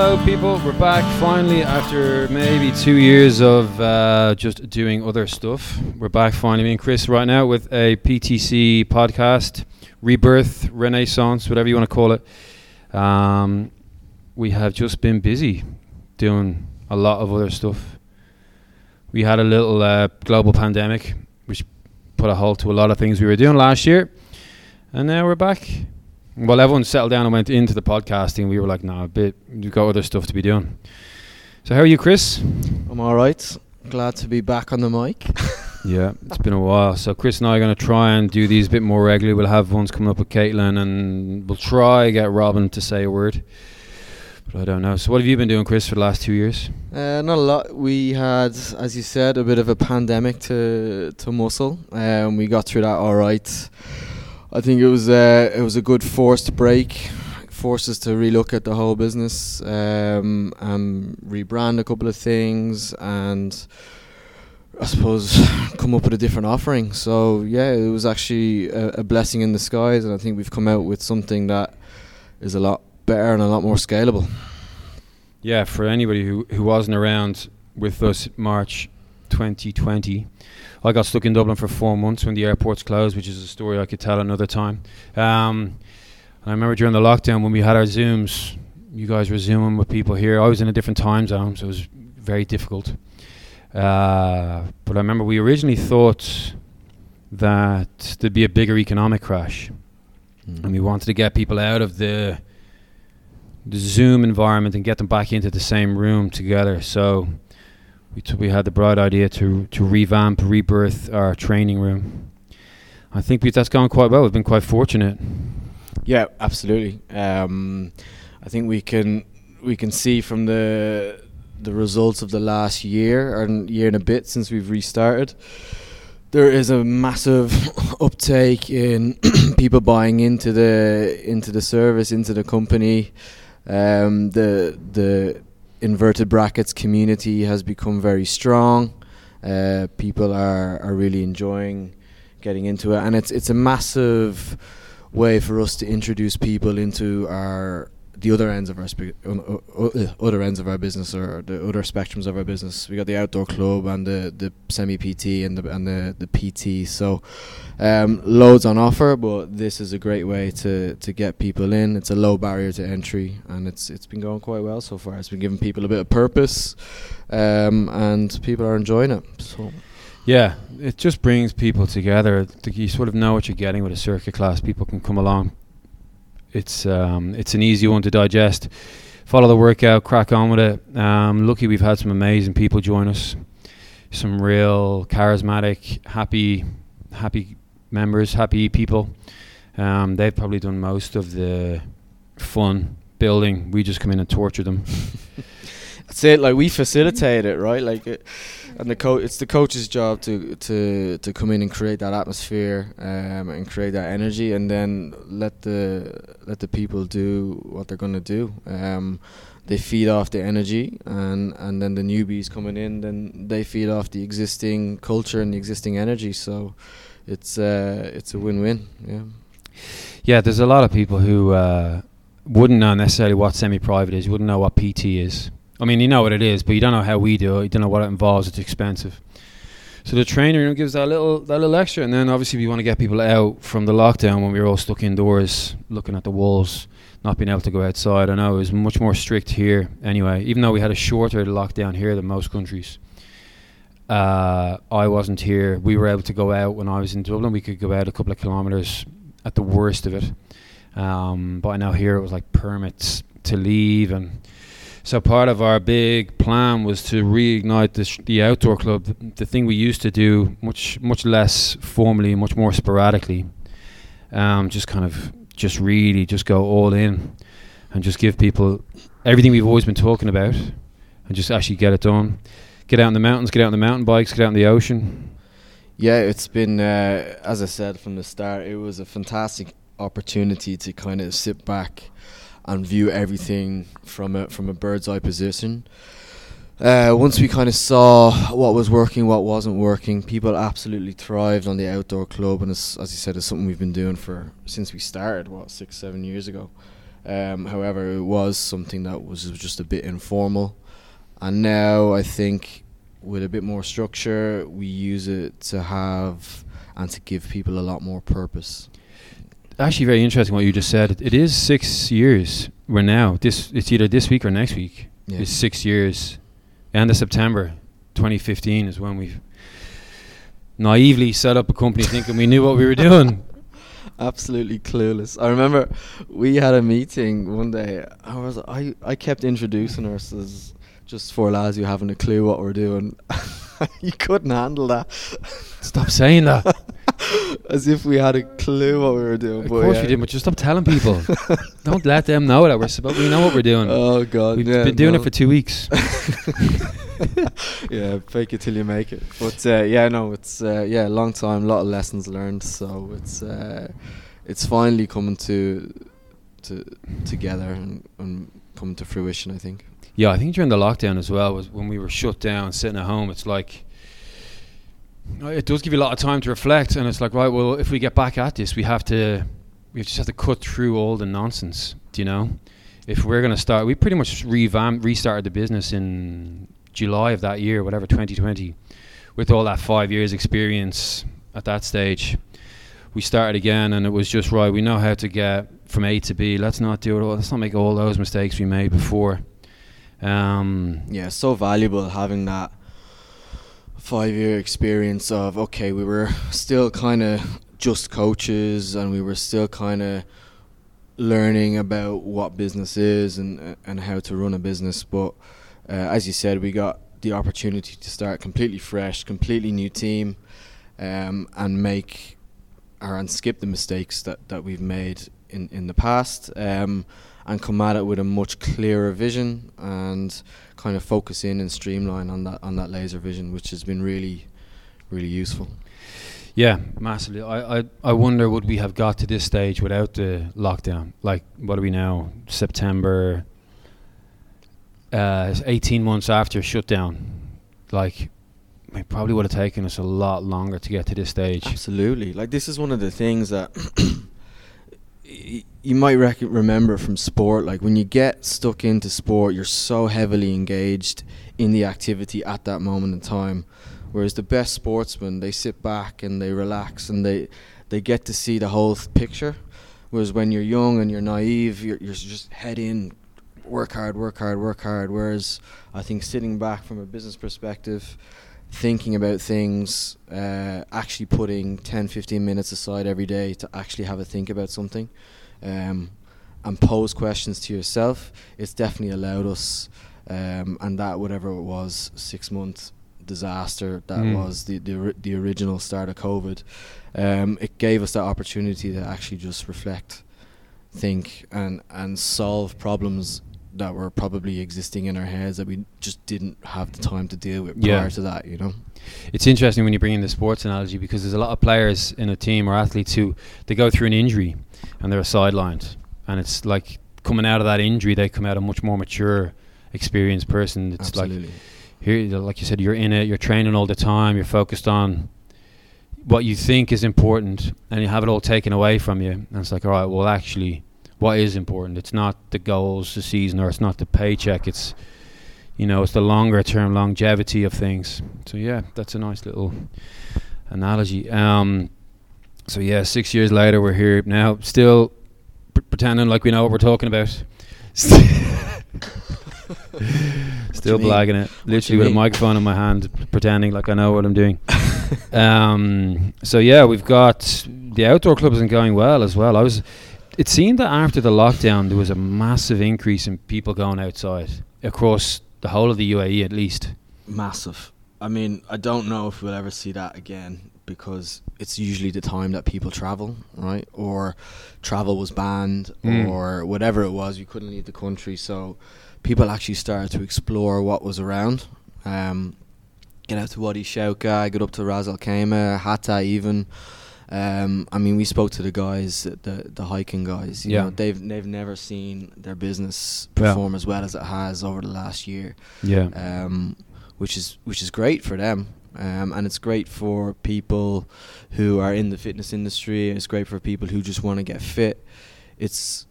hello, people. We're back finally after maybe two years of uh, just doing other stuff. We're back finally, me and Kris, right now with a PTC podcast, rebirth, renaissance, whatever you want to call it. Um, we have just been busy doing a lot of other stuff. We had a little uh, global pandemic, which put a halt to a lot of things we were doing last year, and now we're back. Well, everyone settled down and went into the podcasting. We were like, nah, a bit. We've got other stuff to be doing." So, how are you, Kris? I'm all right. Glad to be back on the mic. Yeah, it's been a while. So Kris and I are going to try and do these a bit more regularly. We'll have ones coming up with Caitlin, and we'll try get Robin to say a word. But I don't know. So what have you been doing, Kris, for the last two years? Uh, not a lot. We had, as you said, a bit of a pandemic to to muscle, and um, we got through that all right. I think it was uh, it was a good forced break, forced us to relook at the whole business, um, and rebrand a couple of things, and I suppose come up with a different offering. So yeah, it was actually a, a blessing in disguise, and I think we've come out with something that is a lot better and a lot more scalable. Yeah, for anybody who, who wasn't around with us March 2020, I got stuck in Dublin for four months when the airports closed, which is a story I could tell another time. Um, I remember during the lockdown when we had our Zooms, you guys were Zooming with people here. I was in a different time zone, so it was very difficult. Uh, but I remember we originally thought that there'd be a bigger economic crash, Mm. and we wanted to get people out of the the Zoom environment and get them back into the same room together. So we t- we had the bright idea to to revamp, rebirth our training room. I think we, that's gone quite well. We've been quite fortunate. Yeah, absolutely. Um, I think we can we can see from the the results of the last year and year and a bit since we've restarted. There is a massive uptake in people buying into the into the service, into the company. Um, the the inverted brackets community has become very strong. Uh, people are, are really enjoying getting into it, and it's it's a massive way for us to introduce people into our the other ends of our spe- other ends of our business or the other spectrums of our business. We got the outdoor club and the, the semi PT and the and the, the PT. So um, loads on offer, but this is a great way to, to get people in. It's a low barrier to entry, and it's it's been going quite well so far. It's been giving people a bit of purpose, um, and people are enjoying it. So Yeah, it just brings people together. You sort of know what you're getting with a circuit class. People can come along. It's um, it's an easy one to digest. Follow the workout, crack on with it. Um, lucky we've had some amazing people join us. Some real charismatic, happy, happy members, happy people. Um, they've probably done most of the fun building. We just come in and torture them. That's it. Like we facilitate it, right? Like, it, and the coach, it's the coach's job to to to come in and create that atmosphere um, and create that energy, and then let the let the people do what they're gonna do. Um, they feed off the energy, and and then the newbies coming in, then they feed off the existing culture and the existing energy. So, it's uh, it's a win-win. Yeah. Yeah, there's a lot of people who uh, wouldn't know necessarily what semi-private is. Wouldn't know what PT is. I mean, you know what it is, but you don't know how we do it. You don't know what it involves. It's expensive. So the trainer you know, gives that little that little extra, and then obviously we want to get people out from the lockdown when we were all stuck indoors, looking at the walls, not being able to go outside. I know it was much more strict here anyway. Even though we had a shorter lockdown here than most countries, uh, I wasn't here. We were able to go out when I was in Dublin. We could go out a couple of kilometres at the worst of it. Um, but I know here it was like permits to leave, and so part of our big plan was to reignite the, sh- the outdoor club, the, thing we used to do much much less formally, much more sporadically. Um, just kind of just really just go all in, and just give people everything we've always been talking about, and just actually get it done. Get out in the mountains, get out on the mountain bikes, get out in the ocean. Yeah, it's been uh, as I said from the start. It was a fantastic opportunity to kind of sit back and view everything from a from a bird's eye position. Uh, once we kind of saw what was working, what wasn't working, people absolutely thrived on the outdoor club, and as you said, it's something we've been doing for since we started. What six, seven years ago. Um, however, it was something that was just a bit informal, and now I think with a bit more structure, we use it to have and to give people a lot more purpose. Actually, very interesting what you just said. It, it is six years. We're now this. It's either this week or next week. Yeah. It's six years. End of September, 2015 is when we naively set up a company thinking we knew what we were doing. Absolutely clueless. I remember we had a meeting one day. I was I I kept introducing us as just four lads who haven't a clue what we're doing. you couldn't handle that. Stop saying that. As if we had a clue what we were doing. Of course yeah. we did, but just stop telling people. Don't let them know that we're supposed. We know what we're doing. Oh god, We've yeah, been doing no. it for two weeks. yeah, fake it till you make it. But uh, yeah, no, it's uh, yeah, a long time, a lot of lessons learned. So it's uh, it's finally coming to to together and, and coming to fruition. I think. Yeah, I think during the lockdown as well was when we were shut down, sitting at home. It's like it does give you a lot of time to reflect, and it's like, right, well, if we get back at this, we have to, we just have to cut through all the nonsense. Do you know? If we're going to start, we pretty much revamped, restarted the business in July of that year, whatever 2020, with all that five years experience at that stage. We started again, and it was just right. We know how to get from A to B. Let's not do it. all Let's not make all those mistakes we made before. Um, Yeah, so valuable having that five year experience of okay, we were still kind of just coaches and we were still kind of learning about what business is and and how to run a business. But uh, as you said, we got the opportunity to start completely fresh, completely new team, um, and make or and skip the mistakes that, that we've made in in the past. Um, and come at it with a much clearer vision and kind of focus in and streamline on that on that laser vision, which has been really, really useful. Yeah, massively. I, I I wonder would we have got to this stage without the lockdown? Like, what are we now? September. Uh, eighteen months after shutdown. Like, it probably would have taken us a lot longer to get to this stage. Absolutely, like this is one of the things that y- you might rec- remember from sport. Like when you get stuck into sport, you're so heavily engaged in the activity at that moment in time. Whereas the best sportsmen, they sit back and they relax and they they get to see the whole th- picture. Whereas when you're young and you're naive, you're, you're just head in, work hard, work hard, work hard. Whereas I think sitting back from a business perspective, thinking about things, uh, actually putting 10, 15 minutes aside every day to actually have a think about something um, and pose questions to yourself, it's definitely allowed us, um, and that whatever it was, six month disaster that Mm. was the, the the original start of COVID, um, it gave us that opportunity to actually just reflect, think, and and solve problems that were probably existing in our heads that we just didn't have the time to deal with Yeah. prior to that. You know. It's interesting when you bring in the sports analogy because there's a lot of players in a team or athletes who they go through an injury and they're sidelined, and it's like coming out of that injury, they come out a much more mature, experienced person. It's like here, like you said, you're in it, you're training all the time, you're focused on what you think is important, and you have it all taken away from you. And it's like, all right, well, actually, what is important? It's not the goals, the season, or it's not the paycheck. It's you know, it's the longer term longevity of things. So yeah, that's a nice little analogy. Um, so yeah, six years later, we're here now, still p- pretending like we know what we're talking about. Still you mean? blagging it, literally with a microphone in my hand, pretending like I know what I'm doing. um, so yeah, we've got the outdoor club isn't going well as well. I was. It seemed that after the lockdown, there was a massive increase in people going outside across the whole of the UAE, at least. Massive. I mean, I don't know if we'll ever see that again because it's usually the time that people travel, right? Or travel was banned Mm. or whatever it was, you couldn't leave the country. So people actually started to explore what was around. Um, get out to Wadi Shawka, get up to Ras Al Khaimah, Hatta even. Um, I mean, we spoke to the guys, the the hiking guys. You Yeah. know, they've they've never seen their business Yeah. perform as well as it has over the last year Yeah. um, which is which is great for them, um, and it's great for people who are in the fitness industry. It's great for people who just want to get fit. It's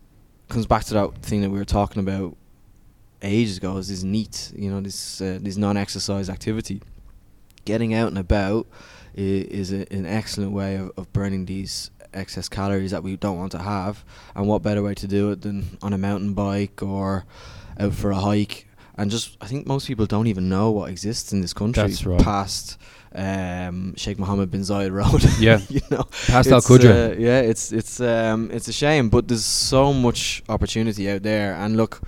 comes back to that thing that we were talking about ages ago. Is this neat? You know, this uh, this non-exercise activity. Getting out and about is, is a, an excellent way of, of burning these excess calories that we don't want to have. And what better way to do it than on a mountain bike or out for a hike? And just, I think most people don't even know what exists in this country That's right. past um, Sheikh Mohammed bin Zayed Road. Yeah. you know, Past Al Qudra. uh, yeah, it's it's um, it's a shame, but there's so much opportunity out there. And look,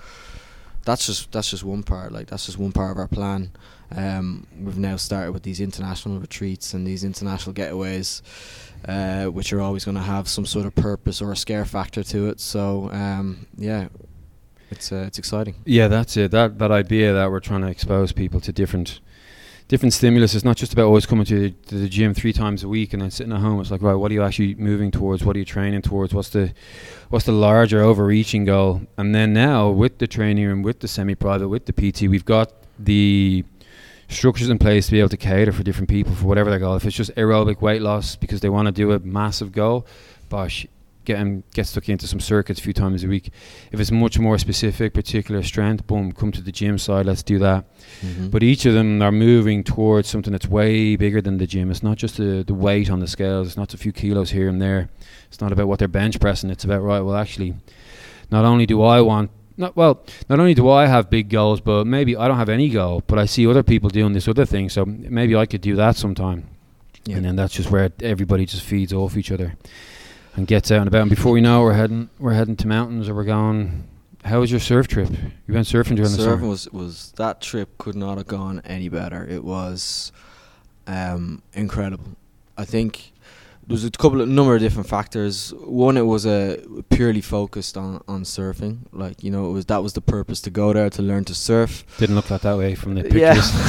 that's just that's just one part. Like that's just one part of our plan. Um, we've now started with these international retreats and these international getaways, uh, which are always going to have some sort of purpose or a scare factor to it. So um, yeah, it's uh, it's exciting. Yeah, that's it. That that idea that we're trying to expose people to different different stimulus. It's not just about always coming to, to the gym three times a week and then sitting at home. It's like, right, what are you actually moving towards? What are you training towards? What's the what's the larger overreaching goal? And then now with the training room, with the semi-private, with the PT, we've got the structures in place to be able to cater for different people for whatever their goal. If it's just aerobic weight loss because they want to do a massive goal, bosh, get 'em- get stuck into some circuits a few times a week. If it's much more specific, particular strength, boom, come to the gym side. Let's do that. Mm-hmm. But each of them are moving towards something that's way bigger than the gym. It's not just the, the weight on the scales. It's not a few kilos here and there. It's not about what they're bench pressing. It's about right. Well, actually, not only do I want not well, not only do I have big goals, but maybe I don't have any goal, but I see other people doing this other thing. So maybe I could do that sometime. Yeah. And then that's just where everybody just feeds off each other and gets out and about. And before we know, we're heading we're heading to mountains or we're going. How was your surf trip? You went surfing during the Surfing was was that trip could not have gone any better. It was um, incredible. I think was a couple of number of different factors. One, it was a purely focused on, on surfing. Like you know, it was that was the purpose to go there to learn to surf. Didn't look like that way from the pictures.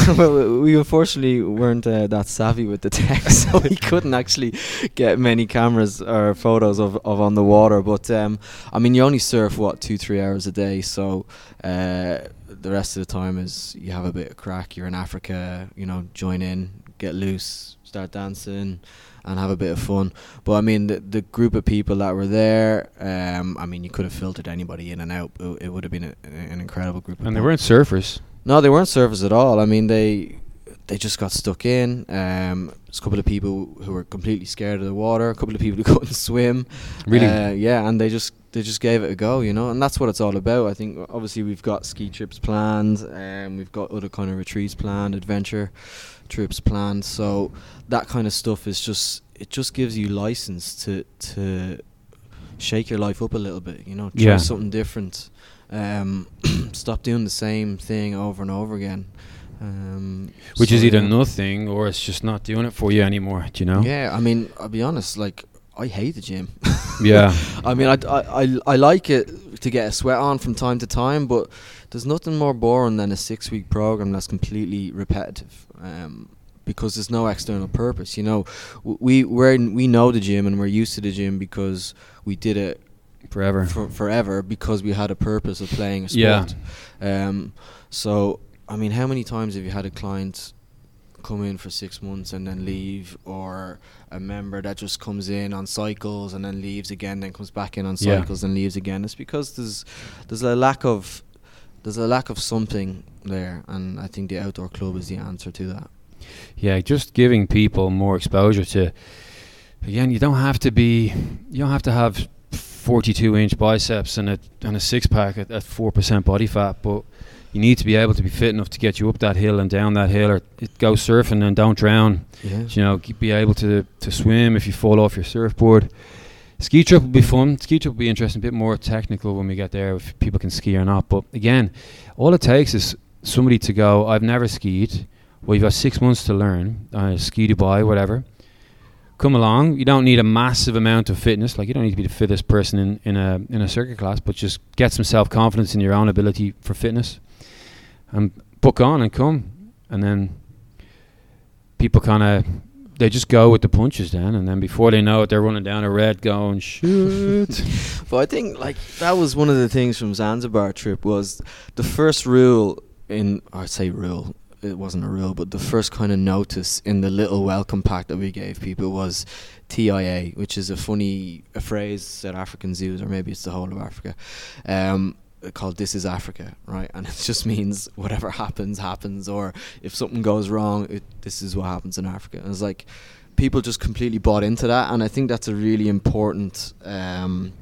Yeah, well, we unfortunately weren't uh, that savvy with the tech, so we couldn't actually get many cameras or photos of, of on the water. But um, I mean, you only surf what two three hours a day, so uh, the rest of the time is you have a bit of crack. You're in Africa, you know, join in, get loose, start dancing. And have a bit of fun, but I mean the the group of people that were there. Um, I mean you could have filtered anybody in and out. It, it would have been a, an incredible group. Of And they people. weren't surfers. No, they weren't surfers at all. I mean, they they just got stuck in. Um, there's a couple of people who were completely scared of the water. A couple of people who couldn't swim. Really? Uh, yeah, and they just they just gave it a go, you know. And that's what it's all about. I think obviously we've got ski trips planned, and we've got other kind of retreats planned, adventure trips planned. So that kind of stuff is just it just gives you license to to shake your life up a little bit, you know. Try Yeah. something different. Um, stop doing the same thing over and over again. Um, Which so is either yeah. nothing or it's just not doing it for you anymore. Do you know? Yeah, I mean, I'll be honest. Like, I hate the gym. Yeah. I mean, I, I, I, I like it to get a sweat on from time to time, but there's nothing more boring than a six week program that's completely repetitive. Um, because there's no external purpose, you know. We we're in, we know the gym and we're used to the gym because we did it Forever. for forever because we had a purpose of playing a Yeah. sport. Um, so I mean, how many times have you had a client come in for six months and then leave, or a member that just comes in on cycles and then leaves again, then comes back in on Yeah. cycles and leaves again? It's because there's there's a lack of there's a lack of something there, and I think the outdoor club is the answer to that. Yeah, just giving people more exposure to. Again, you don't have to be. You don't have to have 42 inch biceps and a and a six pack at, at four percent body fat, but you need to be able to be fit enough to get you up that hill and down that hill, or go surfing and don't drown. Yeah. You know, be able to to swim if you fall off your surfboard. Ski trip will be fun. Ski trip will be interesting, a bit more technical when we get there, if people can ski or not. But again, all it takes is somebody to go. I've never skied. Well, you've got six months to learn. Uh, ski Dubai, whatever. Come along. You don't need a massive amount of fitness. Like you don't need to be the fittest person in, in a in a circuit class, but just get some self confidence in your own ability for fitness, and book on and come. And then people kind of they just go with the punches then, and then before they know it, they're running down a red, going shoot. But I think like that was one of the things from Zanzibar trip was the first rule in I'd say rule it wasn't a rule, but the first kind of notice in the little welcome pack that we gave people was TIA, which is a funny a phrase that Africans use, or maybe it's the whole of Africa, um, called "This is Africa," right? And it just means whatever happens, happens, or if something goes wrong, it, this is what happens in Africa. And it's like people just completely bought into that, and I think that's a really important. Um,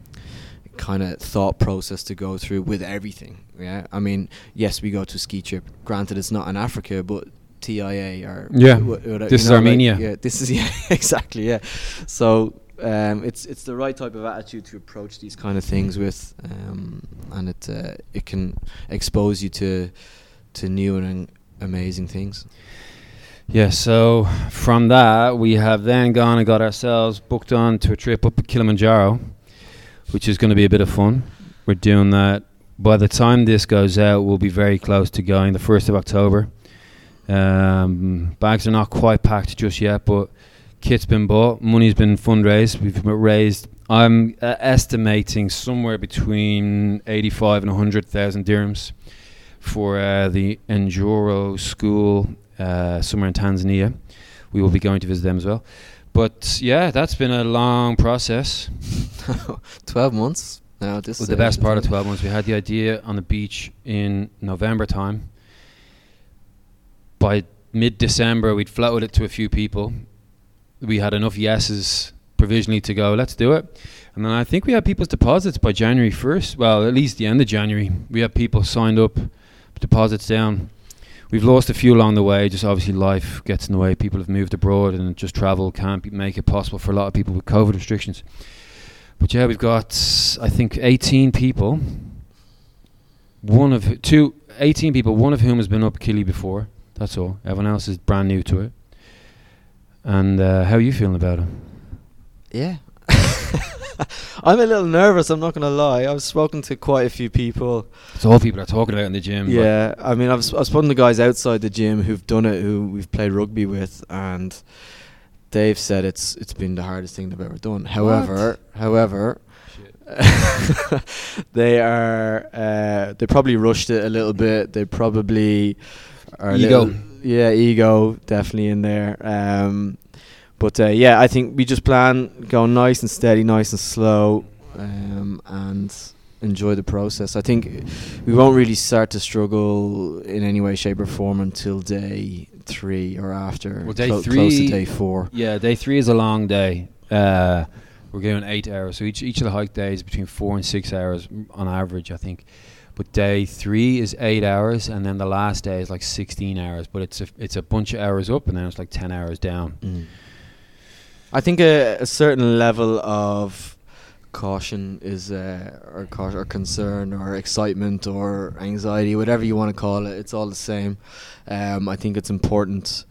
kind of thought process to go through with everything. Yeah, I mean, yes, we go to ski trip. Granted, it's not in Africa, but TIA or yeah, this is Armenia. Like, yeah, this is yeah, exactly yeah. So um, it's it's the right type of attitude to approach these kind of things with, um, and it uh, it can expose you to to new and amazing things. Yeah, so from that we have then gone and got ourselves booked on to a trip up Kilimanjaro which is going to be a bit of fun. We're doing that. By the time this goes out, we'll be very close to going the 1st of October. Um, bags are not quite packed just yet, but kit's been bought, money's been fundraised. We've raised, I'm uh, estimating somewhere between 85 and 100,000 dirhams for uh, the Enduro school uh, somewhere in Tanzania. We will be going to visit them as well. But yeah, that's been a long process. 12 months now. This the best part of 12 months. We had the idea on the beach in November time. By mid December, we'd floated it to a few people. We had enough yeses provisionally to go, let's do it. And then I think we had people's deposits by January 1st. Well, at least the end of January. We had people signed up, deposits down we've lost a few along the way. Just obviously life gets in the way. People have moved abroad, and just travel can't make it possible for a lot of people with COVID restrictions. But yeah, we've got I think 18 people. One of two, 18 people. One of whom has been up Kili before. That's all. Everyone else is brand new to it. And uh, how are you feeling about it? Yeah, I'm a little nervous. I'm not going to lie. I've spoken to quite a few people. It's all people are talking about in the gym. Yeah, I mean, I've I've spoken to guys outside the gym who've done it, who we've played rugby with, and they've said it's it's been the hardest thing they've ever done. However, what? however. they are. Uh, they probably rushed it a little bit. They probably are ego. Yeah, ego definitely in there. Um, but uh, yeah, I think we just plan going nice and steady, nice and slow, um, and enjoy the process. I think we won't really start to struggle in any way, shape, or form until day three or after. Well, day clo- three, close to day four. Yeah, day three is a long day. Uh, we're going eight hours, so each each of the hike days between four and six hours on average, I think. But day three is eight hours, and then the last day is like sixteen hours. But it's a it's a bunch of hours up, and then it's like ten hours down. Mm. I think a, a certain level of caution is uh, or caution or concern or excitement or anxiety, whatever you want to call it. It's all the same. Um, I think it's important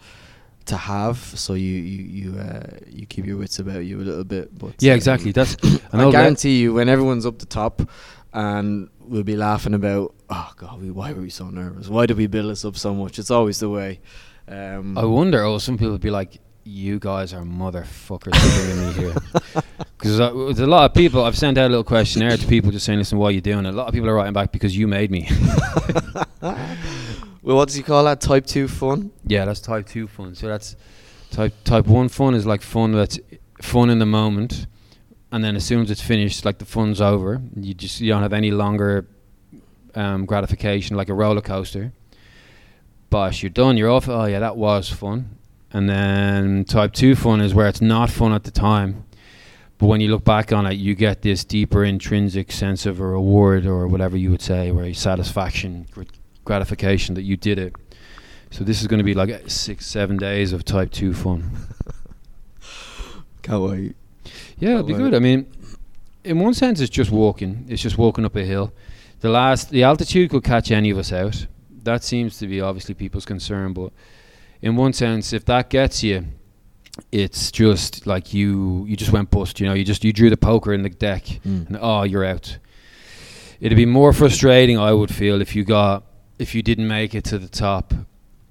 to have so you you you, uh, you keep your wits about you a little bit. But yeah, exactly. That's I, I guarantee you when everyone's up the top and we'll be laughing about oh god, we, why were we so nervous? Why did we build this up so much? It's always the way. Um, I wonder. Oh, some people would be like, you guys are motherfuckers bringing me here. Because uh, there's a lot of people, I've sent out a little questionnaire to people just saying, listen, why are you doing it? A lot of people are writing back because you made me. well, what does he call that? Type 2 fun? Yeah, that's type 2 fun. So that's type type 1 fun is like fun that's fun in the moment. And then as soon as it's finished, like the fun's over. You just you don't have any longer um, gratification like a roller coaster. But you're done, you're off. Oh, yeah, that was fun and then type 2 fun is where it's not fun at the time. But when you look back on it, you get this deeper intrinsic sense of a reward or whatever you would say, a satisfaction, gr- gratification that you did it. So this is going to be like six, seven days of type 2 fun. Can't wait. Yeah, it'd be good. I mean, in one sense, it's just walking. It's just walking up a hill. The last, the altitude could catch any of us out. That seems to be obviously people's concern, but in one sense, if that gets you, it's just like you you just went bust. You know, you just you drew the poker in the deck, mm. and oh, you're out. It'd be more frustrating, I would feel, if you got if you didn't make it to the top,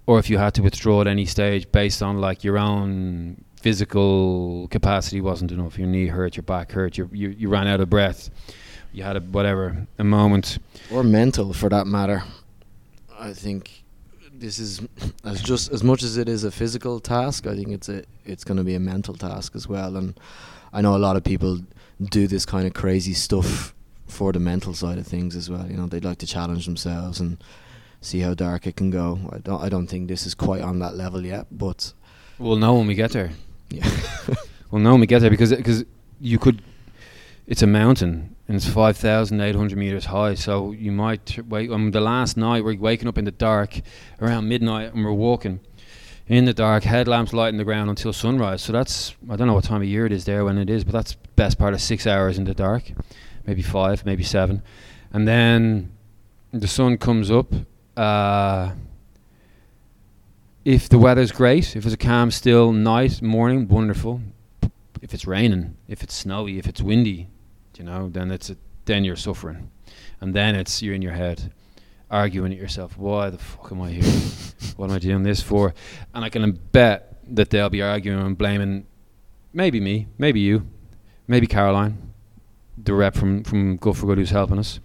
or if you had to withdraw at any stage based on like your own physical capacity wasn't enough. Your knee hurt, your back hurt, you you, you ran out of breath. You had a whatever a moment, or mental for that matter. I think this is as just as much as it is a physical task. I think it's a it's going to be a mental task as well. And I know a lot of people do this kind of crazy stuff for the mental side of things as well. You know, they'd like to challenge themselves and see how dark it can go. I don't I don't think this is quite on that level yet, but We'll know when we get there. Yeah. We'll know when we get there because because you could. It's a mountain and it's five thousand eight hundred meters high. So you might wait. Um, the last night we're waking up in the dark around midnight and we're walking in the dark, headlamps lighting the ground until sunrise. So that's I don't know what time of year it is there when it is, but that's best part of six hours in the dark, maybe five, maybe seven, and then the sun comes up. Uh, if the weather's great, if it's a calm, still night, morning, wonderful. If it's raining, if it's snowy, if it's windy, you know, then it's a, then you're suffering, and then it's you're in your head, arguing at yourself. Why the fuck am I here? what am I doing this for? And I can bet that they'll be arguing and blaming, maybe me, maybe you, maybe Caroline, the rep from from Go for Good who's helping us,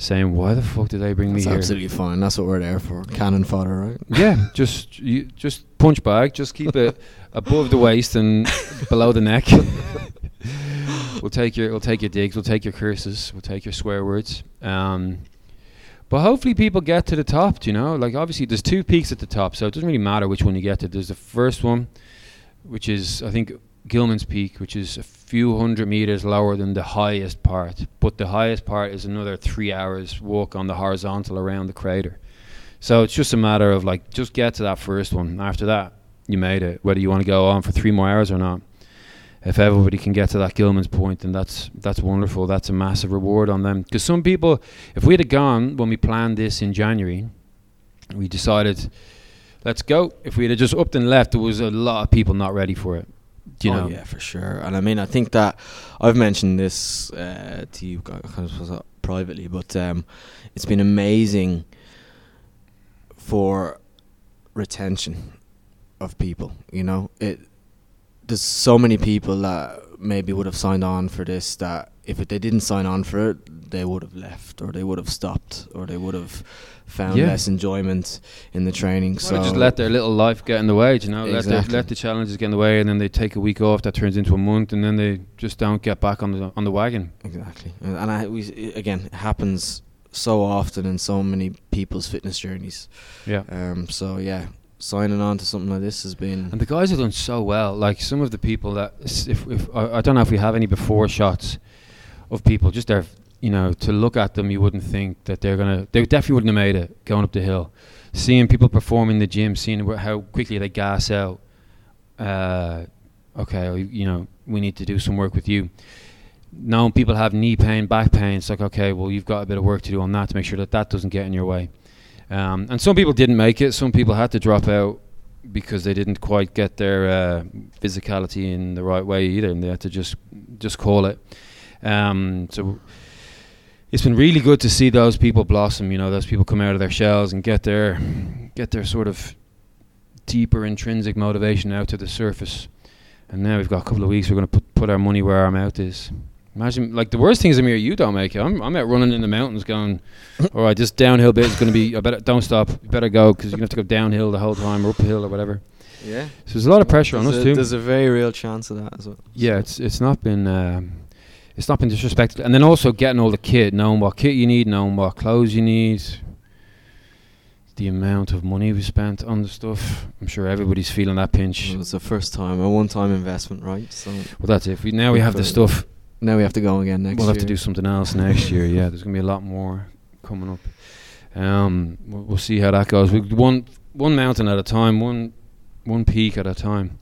saying, "Why the fuck did they bring That's me here?" absolutely fine. That's what we're there for. Cannon fodder, right? yeah, just you, just punch bag. Just keep it above the waist and below the neck. we'll take your we'll take your digs. We'll take your curses. We'll take your swear words. Um, but hopefully people get to the top. You know, like obviously there's two peaks at the top, so it doesn't really matter which one you get to. There's the first one, which is I think Gillman's Peak, which is a few hundred meters lower than the highest part. But the highest part is another three hours walk on the horizontal around the crater. So it's just a matter of like just get to that first one. After that, you made it. Whether you want to go on for three more hours or not. If everybody can get to that Gillman's point, then that's that's wonderful. That's a massive reward on them. Because some people, if we'd have gone when we planned this in January, we decided, let's go. If we'd have just upped and left, there was a lot of people not ready for it. You oh yeah, for sure. And I mean, I think that I've mentioned this uh, to you guys kind of privately, but um, it's been amazing for retention of people. You know, it. There's so many people that maybe would have signed on for this that if it, they didn't sign on for it, they would have left or they would have stopped or they would have found Yeah. less enjoyment in the training. Well, so they just let their little life get in the way, you know. Let, Exactly. the, let the challenges get in the way, and then they take a week off. That turns into a month, and then they just don't get back on the on the wagon. Exactly, and, and I we again it happens so often in so many people's fitness journeys. Yeah. Um. So yeah, signing on to something like this has been. And the guys have done so well. Like some of the people that, if, if I, I don't know if we have any before shots of people, just there, you know, to look at them, you wouldn't think that they're gonna. They definitely wouldn't have made it going up the hill. Seeing people perform in the gym, seeing wh- how quickly they gas out. Uh, okay, you know, we need to do some work with you. Now people have knee pain, back pain, it's like okay, well, you've got a bit of work to do on that to make sure that that doesn't get in your way. Um, and some people didn't make it. Some people had to drop out because they didn't quite get their uh, physicality in the right way either, and they had to just just call it. Um, so it's been really good to see those people blossom. You know, those people come out of their shells and get their get their sort of deeper intrinsic motivation out to the surface. And now we've got a couple of weeks. We're going to put put our money where our mouth is. Imagine, like the worst thing is, Amir, you don't make it. I'm, I'm out running in the mountains, going, all right, this downhill bit is going to be. I better don't stop. You better go because you're going to have to go downhill the whole time or uphill or whatever. yeah. So there's a lot of pressure on there's us too. There's a very real chance of that as well. Yeah, it's it's not been um, it's not been disrespected, and then also getting all the kit, knowing what kit you need, knowing what clothes you need, the amount of money we spent on the stuff. I'm sure everybody's feeling that pinch. Well, it's the first time, a one-time investment, right? So Well, that's it. We, now we have the stuff. now we have to go again next we'll year. have to do something else next year. Yeah, there's gonna be a lot more coming up. Um, we'll, we'll see how that goes. We one one mountain at a time, one one peak at a time.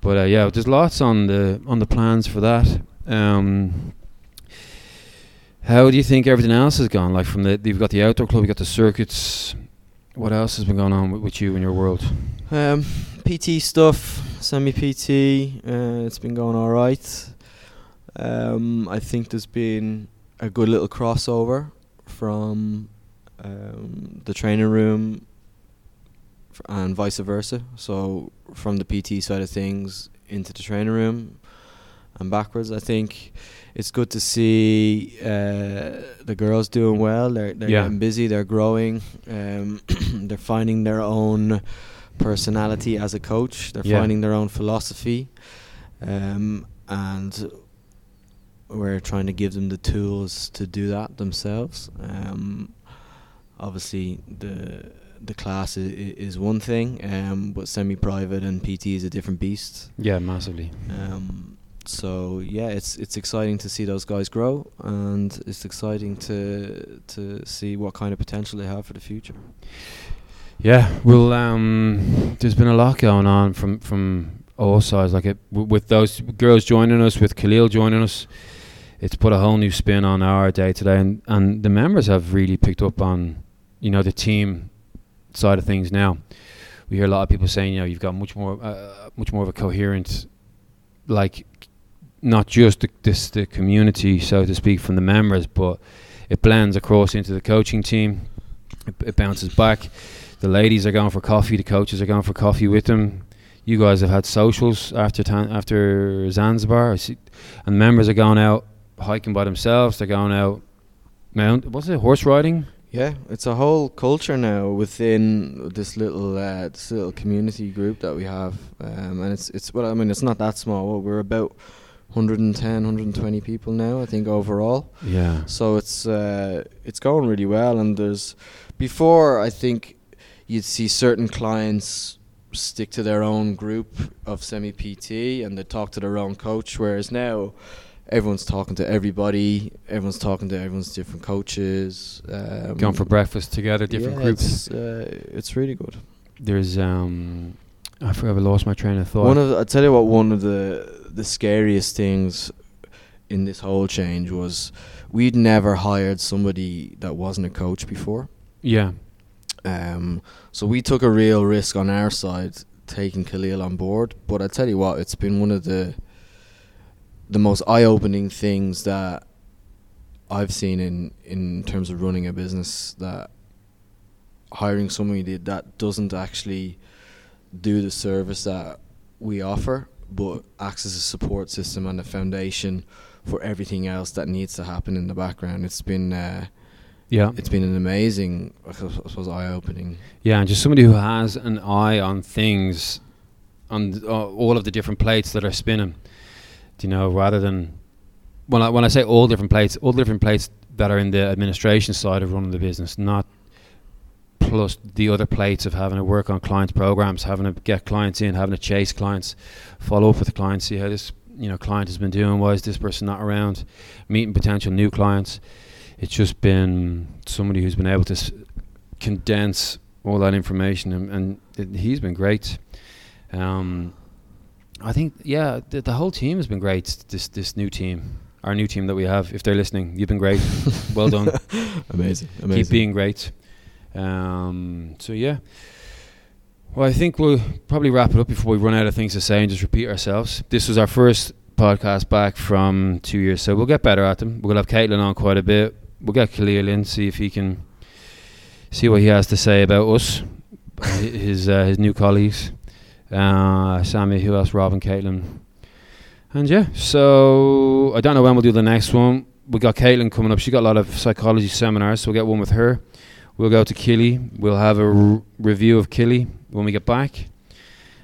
But uh, yeah, there's lots on the on the plans for that. Um, how do you think everything else has gone? Like from the you've got the outdoor club, you got the circuits. What else has been going on with, with you in your world? Um, PT stuff, semi PT. Uh, it's been going all right. Um, I think there's been a good little crossover from um, the training room and vice versa. So from the PT side of things into the training room, and backwards. I think it's good to see uh, the girls doing well. They're they're Yeah. getting busy. They're growing. Um, they're finding their own personality as a coach. They're Yeah. finding their own philosophy, um, and we're trying to give them the tools to do that themselves. Um, obviously, the the class is, is one thing, um, but semi-private and PT is a different beast. Yeah, massively. Um, so yeah, it's it's exciting to see those guys grow, and it's exciting to to see what kind of potential they have for the future. Yeah, well, um, there's been a lot going on from from all sides. Like it, w- with those girls joining us, with Khalil joining us, it's put a whole new spin on our day today, and and the members have really picked up on, you know, the team side of things now. We hear a lot of people saying, you know, you've got much more, uh, much more of a coherent, like, not just the, this the community, so to speak, from the members, but it blends across into the coaching team. It, it bounces back the ladies are going for coffee. The coaches are going for coffee with them. You guys have had socials after tan- after Zanzibar, and members are going out hiking by themselves. They're going out mount. What's it? Horse riding. Yeah, it's a whole culture now within this little uh, this little community group that we have, um, and it's it's well, I mean, it's not that small. We're about 110, 120 people now, I think overall. Yeah. So it's uh, it's going really well, and there's before I think you'd see certain clients stick to their own group of semi PT and they talk to their own coach, whereas now everyone's talking to everybody, everyone's talking to everyone's different coaches, um, Going for breakfast together, different yeah, groups. It's, uh, it's really good. There's um, I forgot. I lost my train of thought. One of the, I tell you what, one of the the scariest things in this whole change was we'd never hired somebody that wasn't a coach before. yeah. Um, so we took a real risk on our side taking Khalil on board. But I tell you what, it's been one of the the most eye opening things that I've seen in in terms of running a business that hiring somebody that doesn't actually do the service that we offer, but acts as a support system and a foundation for everything else that needs to happen in the background. It's been uh, Yeah. it's been an amazing, I suppose, eye-opening. Yeah, and just somebody who has an eye on things, on uh, all of the different plates that are spinning. Do You know, rather than when I when I say all different plates, all the different plates that are in the administration side of running the business, not plus the other plates of having to work on clients' programs, having to get clients in, having to chase clients, follow up with the clients, see how this you know client has been doing. Why is this person not around? Meeting potential new clients. It's just been somebody who's been able to s- condense all that information, and, and it, he's been great. Um, I think, yeah, the, the whole team has been great. This this new team, our new team that we have. If they're listening, you've been great. well done. amazing, amazing. Keep being great. Um, so yeah. Well, I think we'll probably wrap it up before we run out of things to say and just repeat ourselves. This was our first podcast back from two years, so we'll get better at them. We'll have Caitlin on quite a bit. We'll get Khalil in, see if he can see what he has to say about us, his uh, his new colleagues, uh, Sammy, who else, Robin, Caitlin, and yeah. So I don't know when we'll do the next one. We got Caitlin coming up. She got a lot of psychology seminars, so we'll get one with her. We'll go to Kili. We'll have a r- review of Kili when we get back.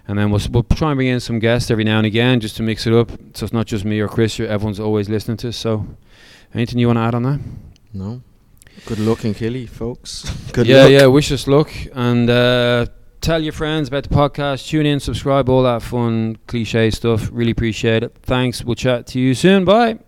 And then we'll, s- we'll try and bring in some guests every now and again just to mix it up. So it's not just me or Kris. you're- Everyone's always listening to us. So anything you want to add on that? No. Good luck in Kili, folks. Good yeah, luck. yeah. Wish us luck. And uh, tell your friends about the podcast. Tune in, subscribe, all that fun cliche stuff. Really appreciate it. Thanks. We'll chat to you soon. Bye.